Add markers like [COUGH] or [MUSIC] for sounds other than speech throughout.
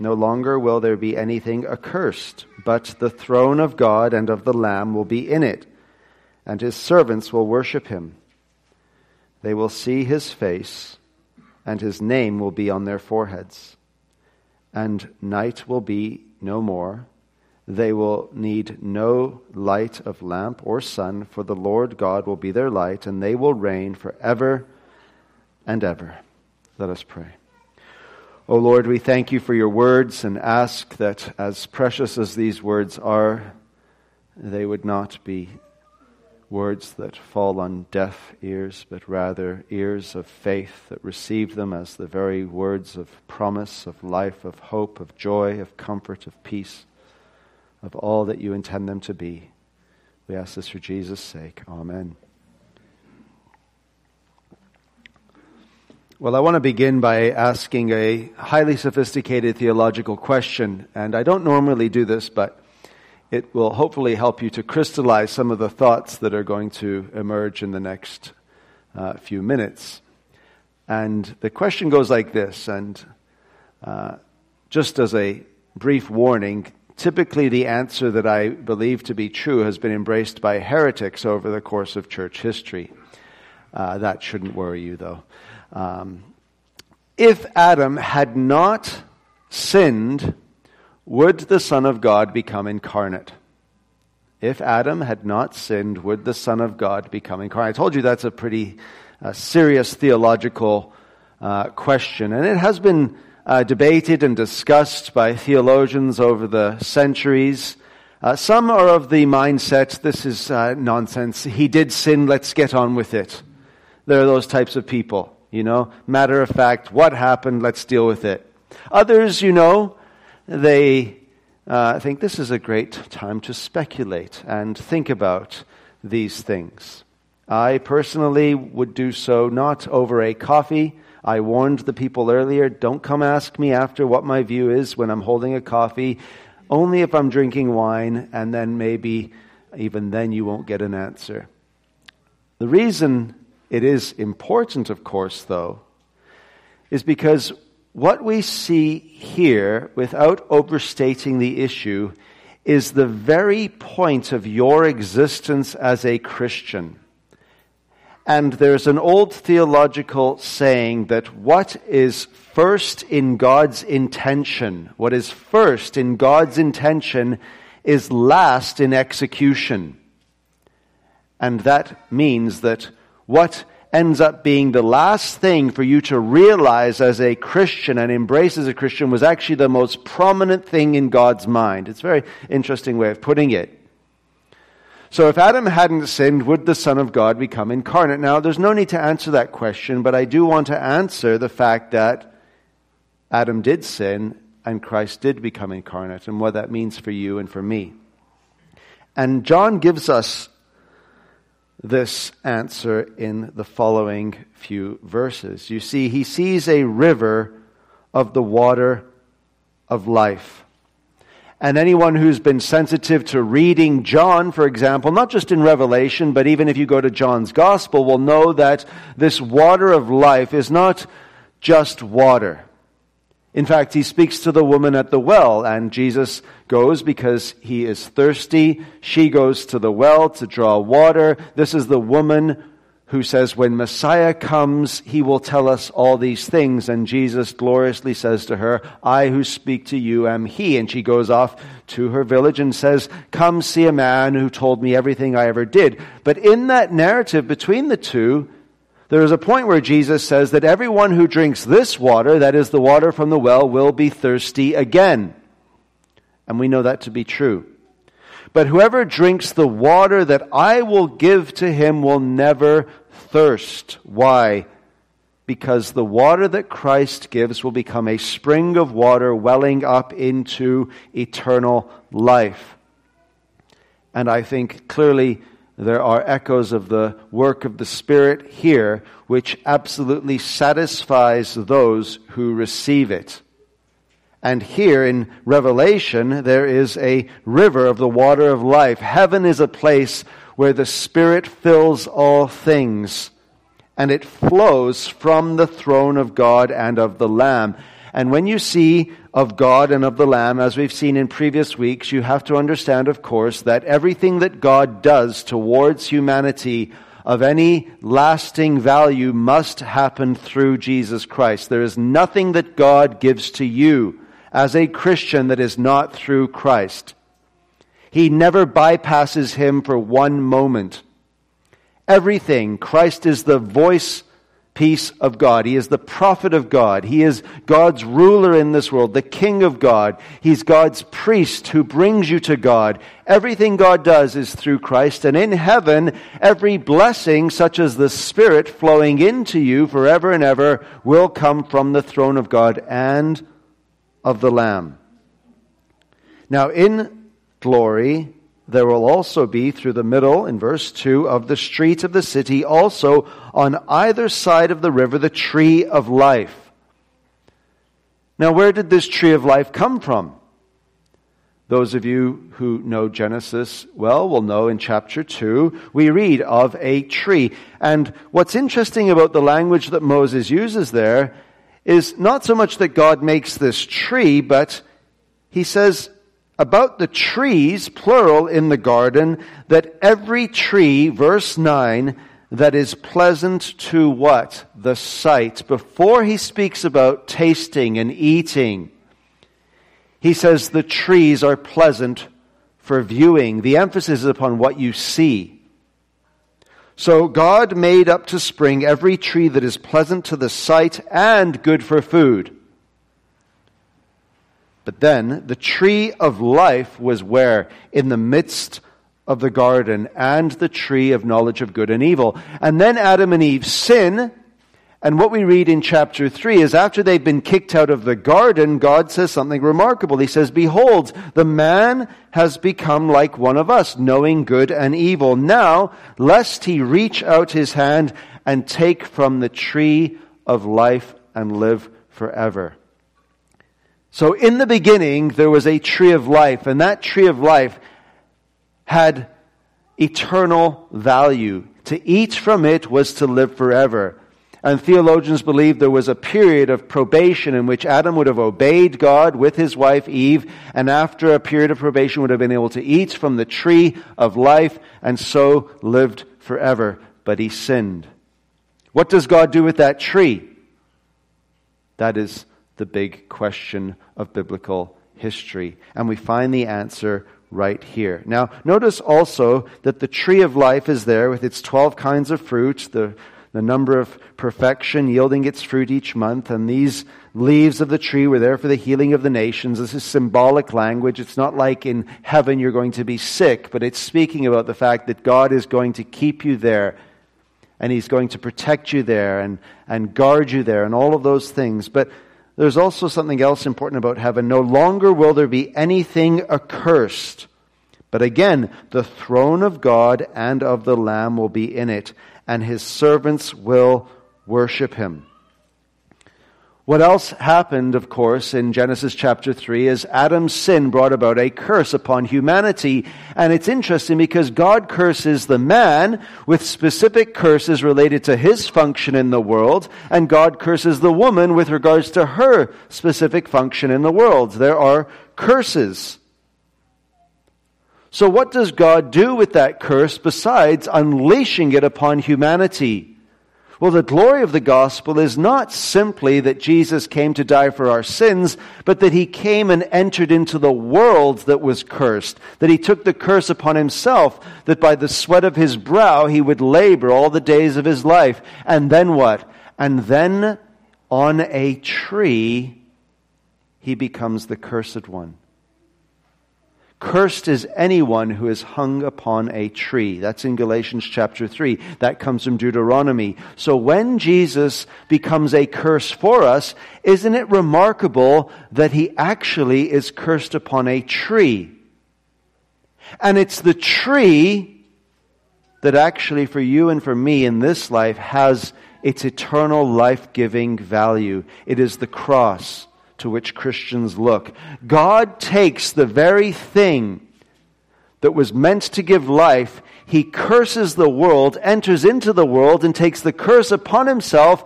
No longer will there be anything accursed, but the throne of God and of the Lamb will be in it, and his servants will worship him. They will see his face, and his name will be on their foreheads. And night will be no more. They will need no light of lamp or sun, for the Lord God will be their light, and they will reign forever and ever. Let us pray. O oh Lord, we thank you for your words and ask that, as precious as these words are, they would not be words that fall on deaf ears, but rather ears of faith that receive them as the very words of promise, of life, of hope, of joy, of comfort, of peace, of all that you intend them to be. We ask this for Jesus' sake. Amen. Well, I want to begin by asking a highly sophisticated theological question. And I don't normally do this, but it will hopefully help you to crystallize some of the thoughts that are going to emerge in the next uh, few minutes. And the question goes like this, and uh, just as a brief warning, typically the answer that I believe to be true has been embraced by heretics over the course of church history. Uh, that shouldn't worry you, though. Um, if Adam had not sinned, would the Son of God become incarnate? If Adam had not sinned, would the Son of God become incarnate? I told you that's a pretty uh, serious theological uh, question, and it has been uh, debated and discussed by theologians over the centuries. Uh, some are of the mindset, this is uh, nonsense. He did sin, let's get on with it. There are those types of people. You know, matter of fact, what happened? Let's deal with it. Others, you know, they uh, think this is a great time to speculate and think about these things. I personally would do so not over a coffee. I warned the people earlier don't come ask me after what my view is when I'm holding a coffee, only if I'm drinking wine, and then maybe even then you won't get an answer. The reason it is important, of course, though, is because what we see here, without overstating the issue, is the very point of your existence as a Christian. And there's an old theological saying that what is first in God's intention, what is first in God's intention, is last in execution. And that means that what ends up being the last thing for you to realize as a Christian and embrace as a Christian was actually the most prominent thing in God's mind. It's a very interesting way of putting it. So if Adam hadn't sinned, would the Son of God become incarnate? Now, there's no need to answer that question, but I do want to answer the fact that Adam did sin and Christ did become incarnate and what that means for you and for me. And John gives us this answer in the following few verses. You see, he sees a river of the water of life. And anyone who's been sensitive to reading John, for example, not just in Revelation, but even if you go to John's Gospel, will know that this water of life is not just water. In fact, he speaks to the woman at the well, and Jesus goes because he is thirsty. She goes to the well to draw water. This is the woman who says, When Messiah comes, he will tell us all these things. And Jesus gloriously says to her, I who speak to you am he. And she goes off to her village and says, Come see a man who told me everything I ever did. But in that narrative between the two, there is a point where Jesus says that everyone who drinks this water, that is the water from the well, will be thirsty again. And we know that to be true. But whoever drinks the water that I will give to him will never thirst. Why? Because the water that Christ gives will become a spring of water welling up into eternal life. And I think clearly there are echoes of the work of the Spirit here, which absolutely satisfies those who receive it. And here in Revelation, there is a river of the water of life. Heaven is a place where the Spirit fills all things, and it flows from the throne of God and of the Lamb. And when you see of God and of the Lamb, as we've seen in previous weeks, you have to understand, of course, that everything that God does towards humanity of any lasting value must happen through Jesus Christ. There is nothing that God gives to you as a Christian that is not through Christ. He never bypasses him for one moment. Everything, Christ is the voice piece of God. He is the prophet of God. He is God's ruler in this world, the king of God. He's God's priest who brings you to God. Everything God does is through Christ. And in heaven, every blessing, such as the Spirit flowing into you forever and ever, will come from the throne of God and of the Lamb. Now, in glory, there will also be through the middle, in verse 2, of the streets of the city, also on either side of the river, the tree of life. Now, where did this tree of life come from? Those of you who know Genesis well will know in chapter 2, we read of a tree. And what's interesting about the language that Moses uses there is not so much that God makes this tree, but he says about the trees, plural in the garden, that every tree, verse 9, that is pleasant to what? The sight. Before he speaks about tasting and eating, he says the trees are pleasant for viewing. The emphasis is upon what you see. So God made up to spring every tree that is pleasant to the sight and good for food. But then the tree of life was where? In the midst of the garden and the tree of knowledge of good and evil. And then Adam and Eve sin. And what we read in chapter 3 is after they've been kicked out of the garden, God says something remarkable. He says, Behold, the man has become like one of us, knowing good and evil. Now, lest he reach out his hand and take from the tree of life and live forever. So in the beginning, there was a tree of life, and that tree of life had eternal value. To eat from it was to live forever. And theologians believe there was a period of probation in which Adam would have obeyed God with his wife Eve, and after a period of probation would have been able to eat from the tree of life, and so lived forever. But he sinned. What does God do with that tree? That is the big question of biblical history. And we find the answer right here. Now, notice also that the tree of life is there with its 12 kinds of fruit, the, the number of perfection yielding its fruit each month, and these leaves of the tree were there for the healing of the nations. This is symbolic language. It's not like in heaven you're going to be sick, but it's speaking about the fact that God is going to keep you there and He's going to protect you there and, and guard you there and all of those things. But there's also something else important about heaven. No longer will there be anything accursed. But again, the throne of God and of the Lamb will be in it, and his servants will worship him. What else happened, of course, in Genesis chapter 3 is Adam's sin brought about a curse upon humanity. And it's interesting because God curses the man with specific curses related to his function in the world, and God curses the woman with regards to her specific function in the world. There are curses. So what does God do with that curse besides unleashing it upon humanity? Well, the glory of the gospel is not simply that Jesus came to die for our sins, but that he came and entered into the world that was cursed, that he took the curse upon himself, that by the sweat of his brow he would labor all the days of his life. And then what? And then on a tree, he becomes the cursed one. Cursed is anyone who is hung upon a tree. That's in Galatians chapter 3. That comes from Deuteronomy. So when Jesus becomes a curse for us, isn't it remarkable that he actually is cursed upon a tree? And it's the tree that actually, for you and for me in this life, has its eternal life giving value. It is the cross to which Christians look. God takes the very thing that was meant to give life, he curses the world, enters into the world, and takes the curse upon himself,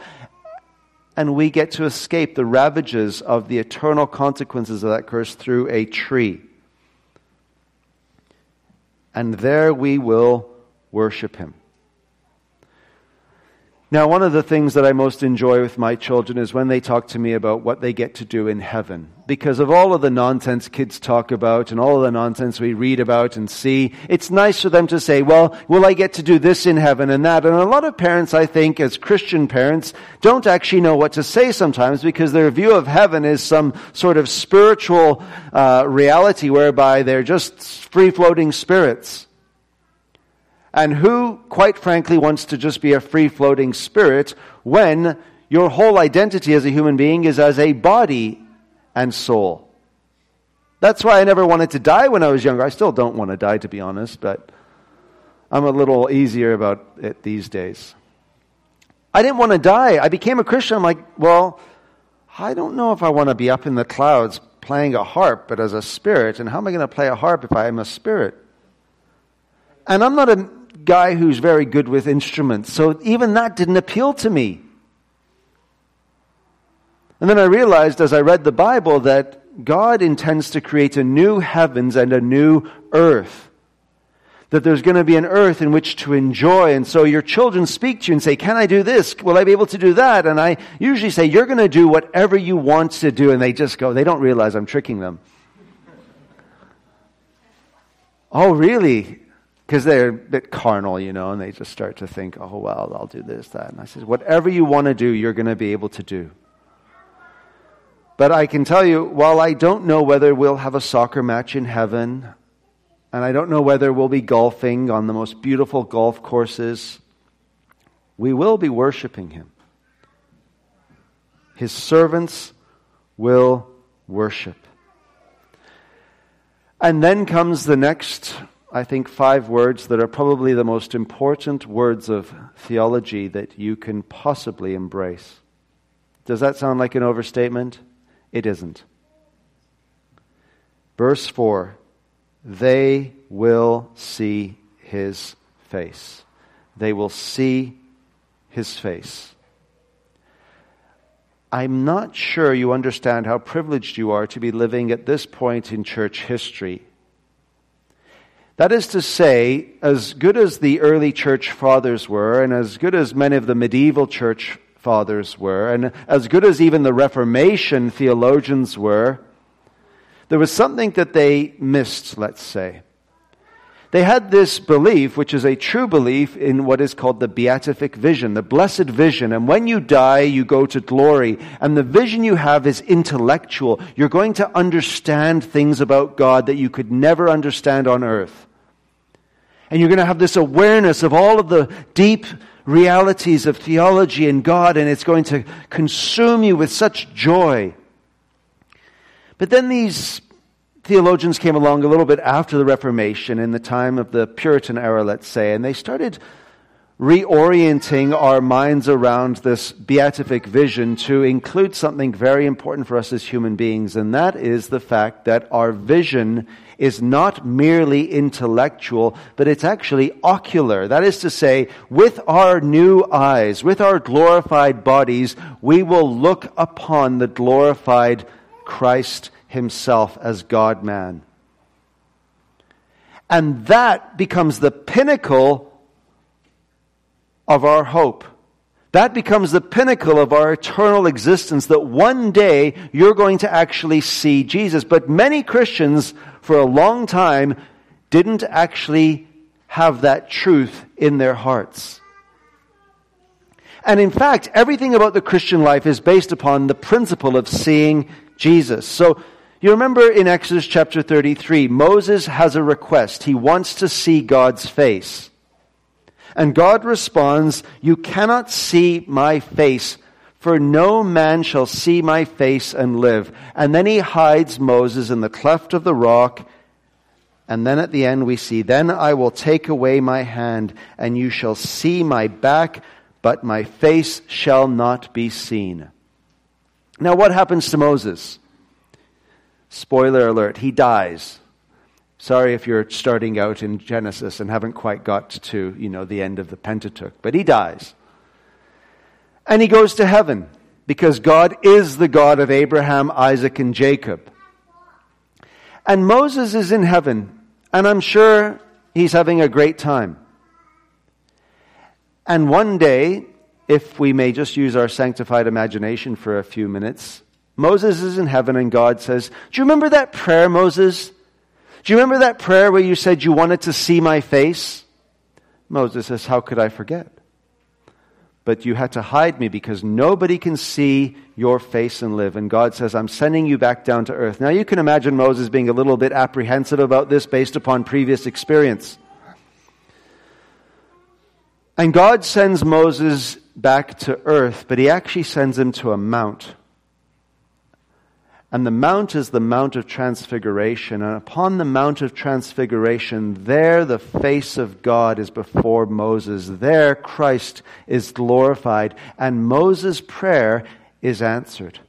and we get to escape the ravages of the eternal consequences of that curse through a tree. And there we will worship him. Now, one of the things that I most enjoy with my children is when they talk to me about what they get to do in heaven. Because of all of the nonsense kids talk about and all of the nonsense we read about and see, it's nice for them to say, well, will I get to do this in heaven and that? And a lot of parents, I think, as Christian parents, don't actually know what to say sometimes because their view of heaven is some sort of spiritual uh, reality whereby they're just free floating spirits. And who, quite frankly, wants to just be a free floating spirit when your whole identity as a human being is as a body and soul? That's why I never wanted to die when I was younger. I still don't want to die, to be honest, but I'm a little easier about it these days. I didn't want to die. I became a Christian. I'm like, well, I don't know if I want to be up in the clouds playing a harp, but as a spirit. And how am I going to play a harp if I am a spirit? And I'm not a guy who's very good with instruments. So even that didn't appeal to me. And then I realized as I read the Bible that God intends to create a new heavens and a new earth. That there's going to be an earth in which to enjoy. And so your children speak to you and say, Can I do this? Will I be able to do that? And I usually say, You're going to do whatever you want to do. And they just go, They don't realize I'm tricking them. oh, really? Because they're a bit carnal, you know, and they just start to think, oh, well, I'll do this, that. And I said, whatever you want to do, you're going to be able to do. But I can tell you, while I don't know whether we'll have a soccer match in heaven, and I don't know whether we'll be golfing on the most beautiful golf courses, we will be worshiping Him. His servants will worship. And then comes the next I think, five words that are probably the most important words of theology that you can possibly embrace. Does that sound like an overstatement? It isn't. Verse 4 They will see his face. They will see his face. I'm not sure you understand how privileged you are to be living at this point in church history that is to say, as good as the early church fathers were, and as good as many of the medieval church fathers were, and as good as even the Reformation theologians were, there was something that they missed, let's say. They had this belief, which is a true belief in what is called the beatific vision, the blessed vision. And when you die, you go to glory. And the vision you have is intellectual. You're going to understand things about God that you could never understand on earth. And you're going to have this awareness of all of the deep realities of theology and God, and it's going to consume you with such joy. But then these theologians came along a little bit after the Reformation, in the time of the Puritan era, let's say, and they started reorienting our minds around this beatific vision to include something very important for us as human beings, and that is the fact that our vision is not merely intellectual, but it's actually ocular. That is to say, with our new eyes, with our glorified bodies, we will look upon the glorified Christ himself as God man. And that becomes the pinnacle of our hope. That becomes the pinnacle of our eternal existence that one day you're going to actually see Jesus. But many Christians for a long time didn't actually have that truth in their hearts. And in fact, everything about the Christian life is based upon the principle of seeing Jesus. So you remember in Exodus chapter 33, Moses has a request. He wants to see God's face. And God responds, You cannot see my face, for no man shall see my face and live. And then he hides Moses in the cleft of the rock, And then at the end we see, Then I will take away my hand, and you shall see my back, but my face shall not be seen. Now, what happens to Moses? Spoiler alert, he dies. Sorry if you're starting out in Genesis and haven't quite got to, you know, the end of the Pentateuch, but he dies. And he goes to heaven because God is the God of Abraham, Isaac, and Jacob. And Moses is in heaven, and I'm sure he's having a great time. And one day, if we may just use our sanctified imagination for a few minutes, Moses is in heaven and God says, Do you remember that prayer, Moses? Do you remember that prayer where you said you wanted to see my face? Moses says, How could I forget? but you had to hide me because nobody can see your face and live. And God says, I'm sending you back down to earth. Now you can imagine Moses being a little bit apprehensive about this based upon previous experience. And God sends Moses back to earth, but he actually sends him to a mount. And the mount is the Mount of Transfiguration. And upon the Mount of Transfiguration, there the face of God is before Moses. There Christ is glorified. And Moses' prayer is answered.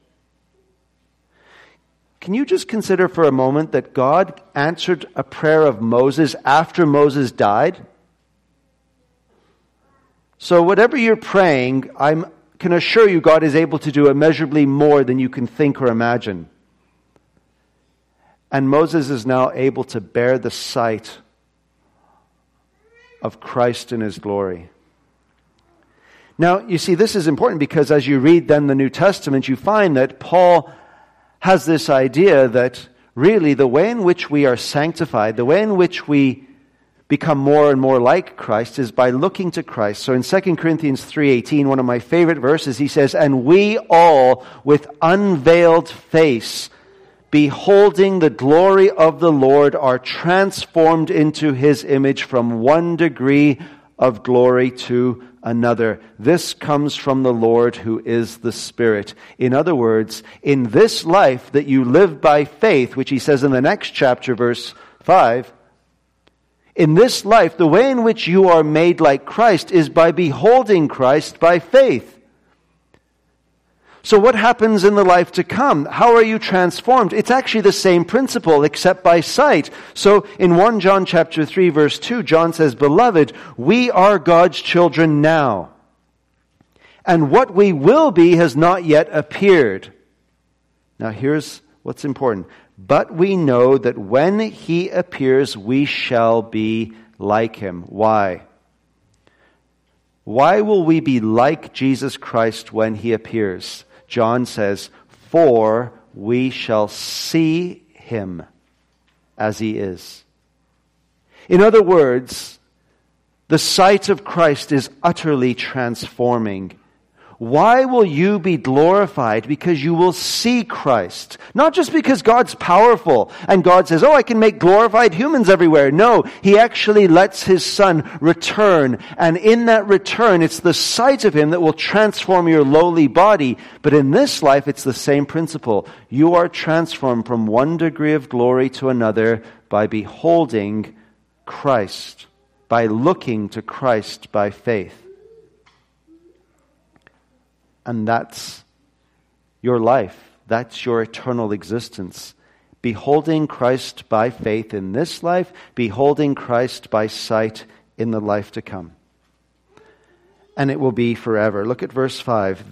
Can you just consider for a moment that God answered a prayer of Moses after Moses died? So, whatever you're praying, I can assure you God is able to do immeasurably more than you can think or imagine. And Moses is now able to bear the sight of Christ in his glory. Now, you see, this is important because as you read then the New Testament, you find that Paul has this idea that really the way in which we are sanctified, the way in which we become more and more like Christ is by looking to Christ. So in 2 Corinthians 3:18, one of my favorite verses, he says, "And we all with unveiled face beholding the glory of the Lord, are transformed into his image from one degree of glory to another. This comes from the Lord who is the Spirit. In other words, in this life that you live by faith, which he says in the next chapter, verse 5, in this life, the way in which you are made like Christ is by beholding Christ by faith. So what happens in the life to come? How are you transformed? It's actually the same principle except by sight. So in 1 John chapter 3 verse 2, John says, "Beloved, we are God's children now. And what we will be has not yet appeared." Now here's what's important. But we know that when he appears, we shall be like him. Why? Why will we be like Jesus Christ when he appears? John says, For we shall see him as he is. In other words, the sight of Christ is utterly transforming why will you be glorified? Because you will see Christ. Not just because God's powerful and God says, oh, I can make glorified humans everywhere. No, He actually lets His Son return. And in that return, it's the sight of Him that will transform your lowly body. But in this life, it's the same principle. You are transformed from one degree of glory to another by beholding Christ, by looking to Christ by faith. And that's your life. That's your eternal existence. Beholding Christ by faith in this life, beholding Christ by sight in the life to come. And it will be forever. Look at verse 5.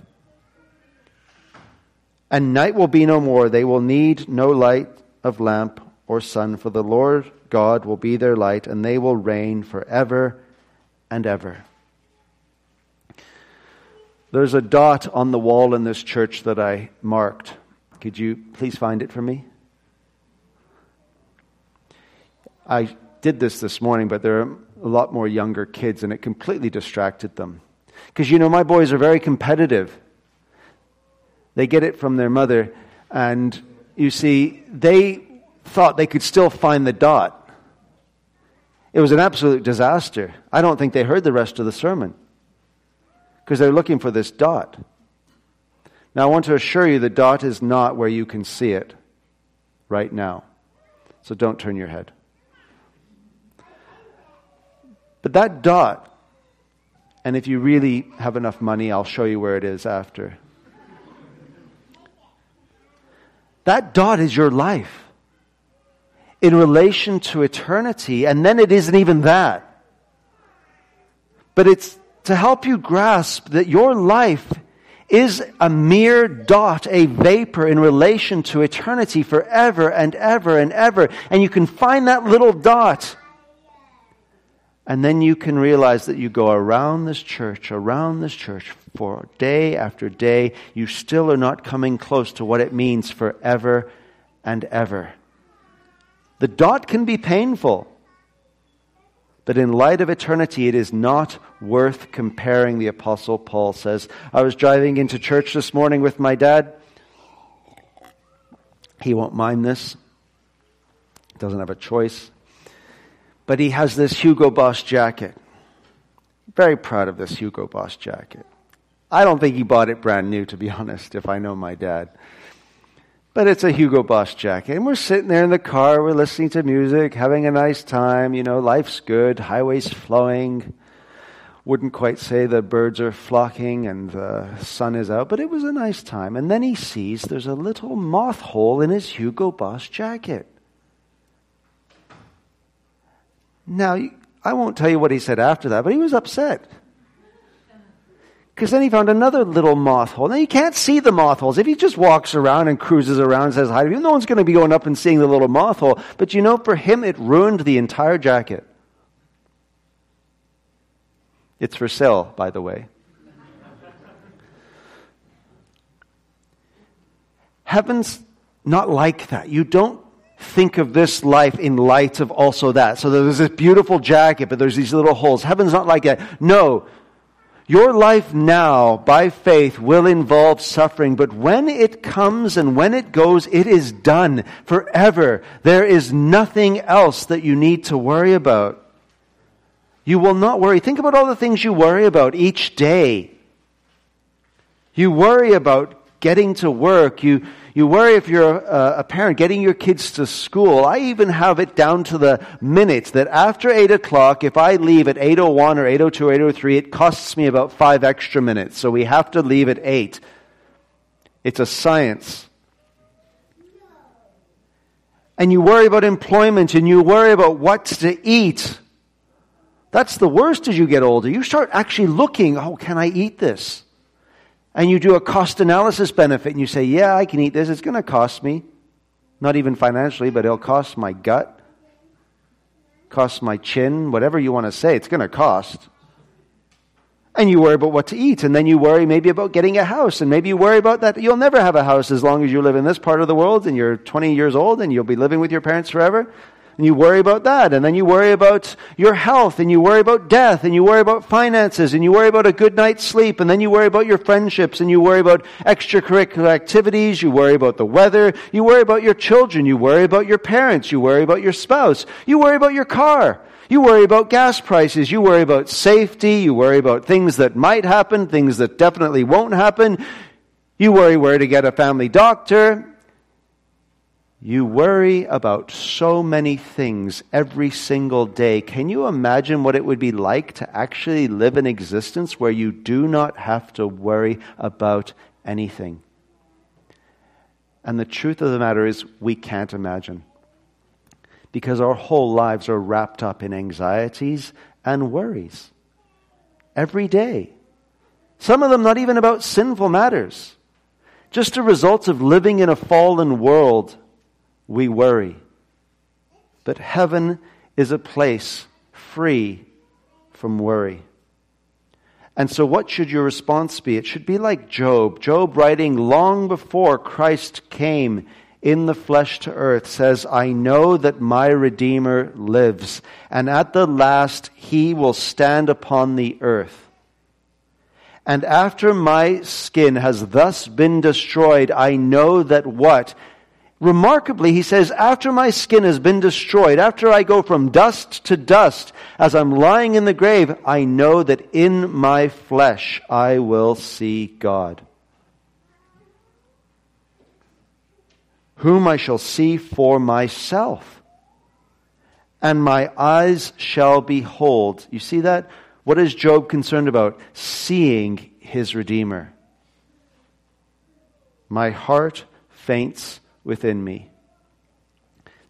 And night will be no more. They will need no light of lamp or sun, for the Lord God will be their light, and they will reign forever and ever. There's a dot on the wall in this church that I marked. Could you please find it for me? I did this this morning, but there are a lot more younger kids, and it completely distracted them. Because, you know, my boys are very competitive. They get it from their mother, and you see, they thought they could still find the dot. It was an absolute disaster. I don't think they heard the rest of the sermon because they're looking for this dot. Now, I want to assure you the dot is not where you can see it right now. So don't turn your head. But that dot, and if you really have enough money, I'll show you where it is after. That dot is your life in relation to eternity, and then it isn't even that. But it's to help you grasp that your life is a mere dot, a vapor in relation to eternity forever and ever and ever. And you can find that little dot. And then you can realize that you go around this church, around this church for day after day. You still are not coming close to what it means forever and ever. The dot can be painful. But in light of eternity, it is not worth comparing, the Apostle Paul says. I was driving into church this morning with my dad. He won't mind this, doesn't have a choice. But he has this Hugo Boss jacket. Very proud of this Hugo Boss jacket. I don't think he bought it brand new, to be [LAUGHS] honest, if I know my dad. But it's a Hugo Boss jacket. And we're sitting there in the car, we're listening to music, having a nice time. You know, life's good, highways flowing. Wouldn't quite say the birds are flocking and the sun is out, but it was a nice time. And then he sees there's a little moth hole in his Hugo Boss jacket. Now, I won't tell you what he said after that, but he was upset. Because then he found another little moth hole. Now you can't see the moth holes. If he just walks around and cruises around and says hi to you, no one's going to be going up and seeing the little moth hole. But you know, for him, it ruined the entire jacket. It's for sale, by the way. Heaven's not like that. You don't think of this life in light of also that. So there's this beautiful jacket, but there's these little holes. Heaven's not like that. No, your life now, by faith, will involve suffering, but when it comes and when it goes, it is done forever. There is nothing else that you need to worry about. You will not worry. Think about all the things you worry about each day. You worry about getting to work. You, you worry if you're a, a, parent getting your kids to school. I even have it down to the minute that after 8 o'clock, if I leave at 8.01 or 8.02 or 8.03, it costs me about five extra minutes. So we have to leave at 8. It's a science. And you worry about employment and you worry about what to eat. That's the worst as you get older. You start actually looking, oh, can I eat this? And you do a cost analysis benefit and you say, yeah, I can eat this. It's going to cost me. Not even financially, but it'll cost my gut, cost my chin, whatever you want to say. It's going to cost. And you worry about what to eat. And then you worry maybe about getting a house. And maybe you worry about that. You'll never have a house as long as you live in this part of the world and you're 20 years old and you'll be living with your parents forever. And you worry about that. And then you worry about your health and you worry about death and you worry about finances and you worry about a good night's sleep. And then you worry about your friendships and you worry about extracurricular activities. You worry about the weather. You worry about your children. You worry about your parents. You worry about your spouse. You worry about your car. You worry about gas prices. You worry about safety. You worry about things that might happen, things that definitely won't happen. You worry where to get a family doctor. You worry about so many things every single day. Can you imagine what it would be like to actually live an existence where you do not have to worry about anything? And the truth of the matter is, we can't imagine. Because our whole lives are wrapped up in anxieties and worries. Every day. Some of them not even about sinful matters. Just a result of living in a fallen world we worry. But heaven is a place free from worry. And so, what should your response be? It should be like Job. Job, writing long before Christ came in the flesh to earth, says, I know that my Redeemer lives, and at the last he will stand upon the earth. And after my skin has thus been destroyed, I know that what? Remarkably, he says, after my skin has been destroyed, after I go from dust to dust, as I'm lying in the grave, I know that in my flesh I will see God. Whom I shall see for myself. and my eyes shall behold. You see that? What is Job concerned about? Seeing his Redeemer. My heart faints within me.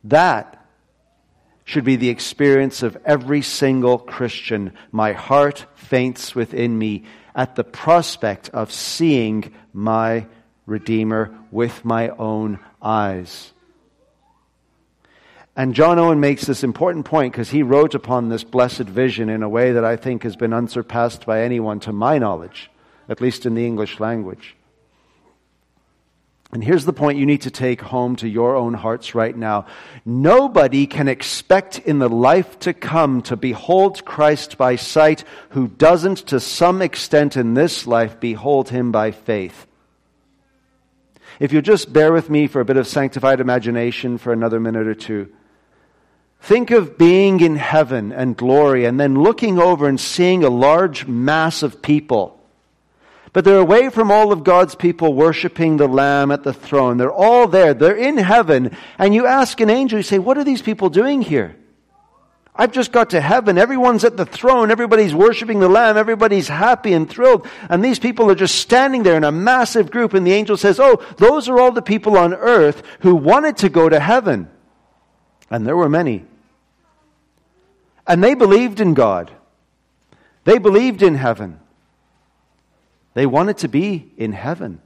That should be the experience of every single Christian. My heart faints within me at the prospect of seeing my Redeemer with my own eyes. And John Owen makes this important point because he wrote upon this blessed vision in a way that I think has been unsurpassed by anyone to my knowledge, at least in the English language. And here's the point you need to take home to your own hearts right now. Nobody can expect in the life to come to behold Christ by sight who doesn't, to some extent in this life, behold him by faith. If you'll just bear with me for a bit of sanctified imagination for another minute or two. Think of being in heaven and glory and then looking over and seeing a large mass of people but they're away from all of God's people worshiping the Lamb at the throne. They're all there. They're in heaven. And you ask an angel, you say, What are these people doing here? I've just got to heaven. Everyone's at the throne. Everybody's worshiping the Lamb. Everybody's happy and thrilled. And these people are just standing there in a massive group. And the angel says, Oh, those are all the people on earth who wanted to go to heaven. And there were many. And they believed in God. They believed in heaven. They wanted to be in heaven.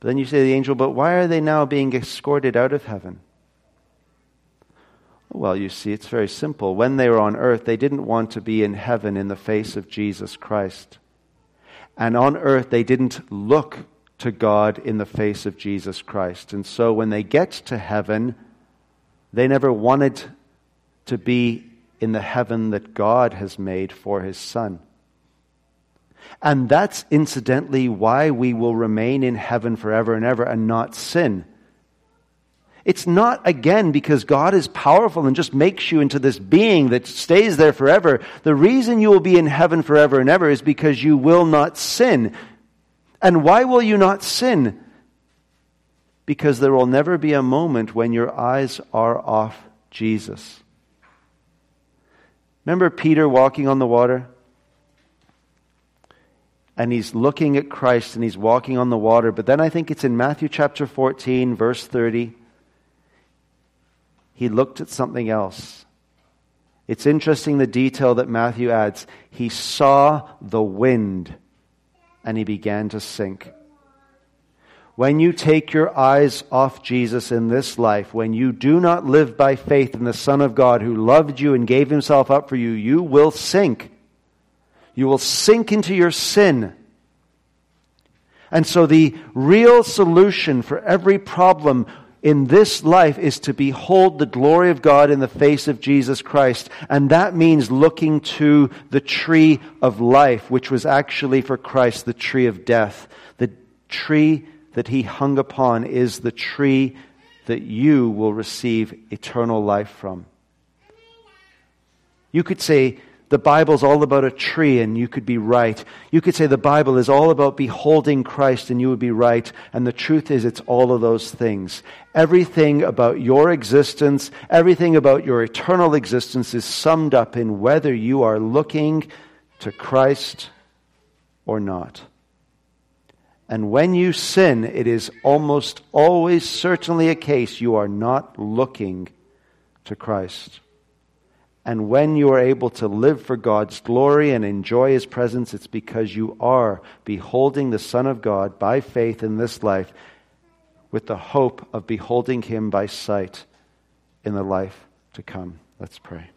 But then you say to the angel, but why are they now being escorted out of heaven? Well, you see, it's very simple. When they were on earth, they didn't want to be in heaven in the face of Jesus Christ. And on earth, they didn't look to God in the face of Jesus Christ. And so when they get to heaven, they never wanted to be in the heaven that God has made for his Son. And that's incidentally why we will remain in heaven forever and ever and not sin. It's not, again, because God is powerful and just makes you into this being that stays there forever. The reason you will be in heaven forever and ever is because you will not sin. And why will you not sin? Because there will never be a moment when your eyes are off Jesus. Remember Peter walking on the water? And he's looking at Christ and he's walking on the water. But then I think it's in Matthew chapter 14, verse 30. He looked at something else. It's interesting the detail that Matthew adds. He saw the wind and he began to sink. When you take your eyes off Jesus in this life, when you do not live by faith in the Son of God who loved you and gave himself up for you, you will sink. You will sink into your sin. And so the real solution for every problem in this life is to behold the glory of God in the face of Jesus Christ. And that means looking to the tree of life, which was actually for Christ the tree of death. The tree that he hung upon is the tree that you will receive eternal life from. You could say, the Bible's all about a tree, and you could be right. You could say the Bible is all about beholding Christ, and you would be right. And the truth is, it's all of those things. Everything about your existence, everything about your eternal existence is summed up in whether you are looking to Christ or not. And when you sin, it is almost always certainly a case you are not looking to Christ. And when you are able to live for God's glory and enjoy His presence, it's because you are beholding the Son of God by faith in this life with the hope of beholding Him by sight in the life to come. Let's pray.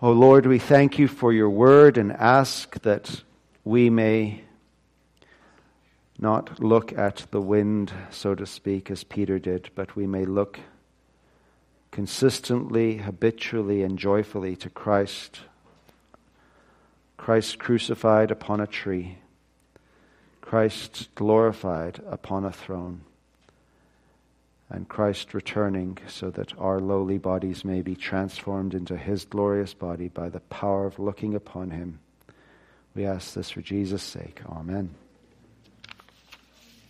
Oh Lord, we thank you for your word and ask that we may not look at the wind, so to speak, as Peter did, but we may look consistently, habitually, and joyfully to Christ. Christ crucified upon a tree, Christ glorified upon a throne, and Christ returning so that our lowly bodies may be transformed into his glorious body by the power of looking upon him. We ask this for Jesus' sake. Amen.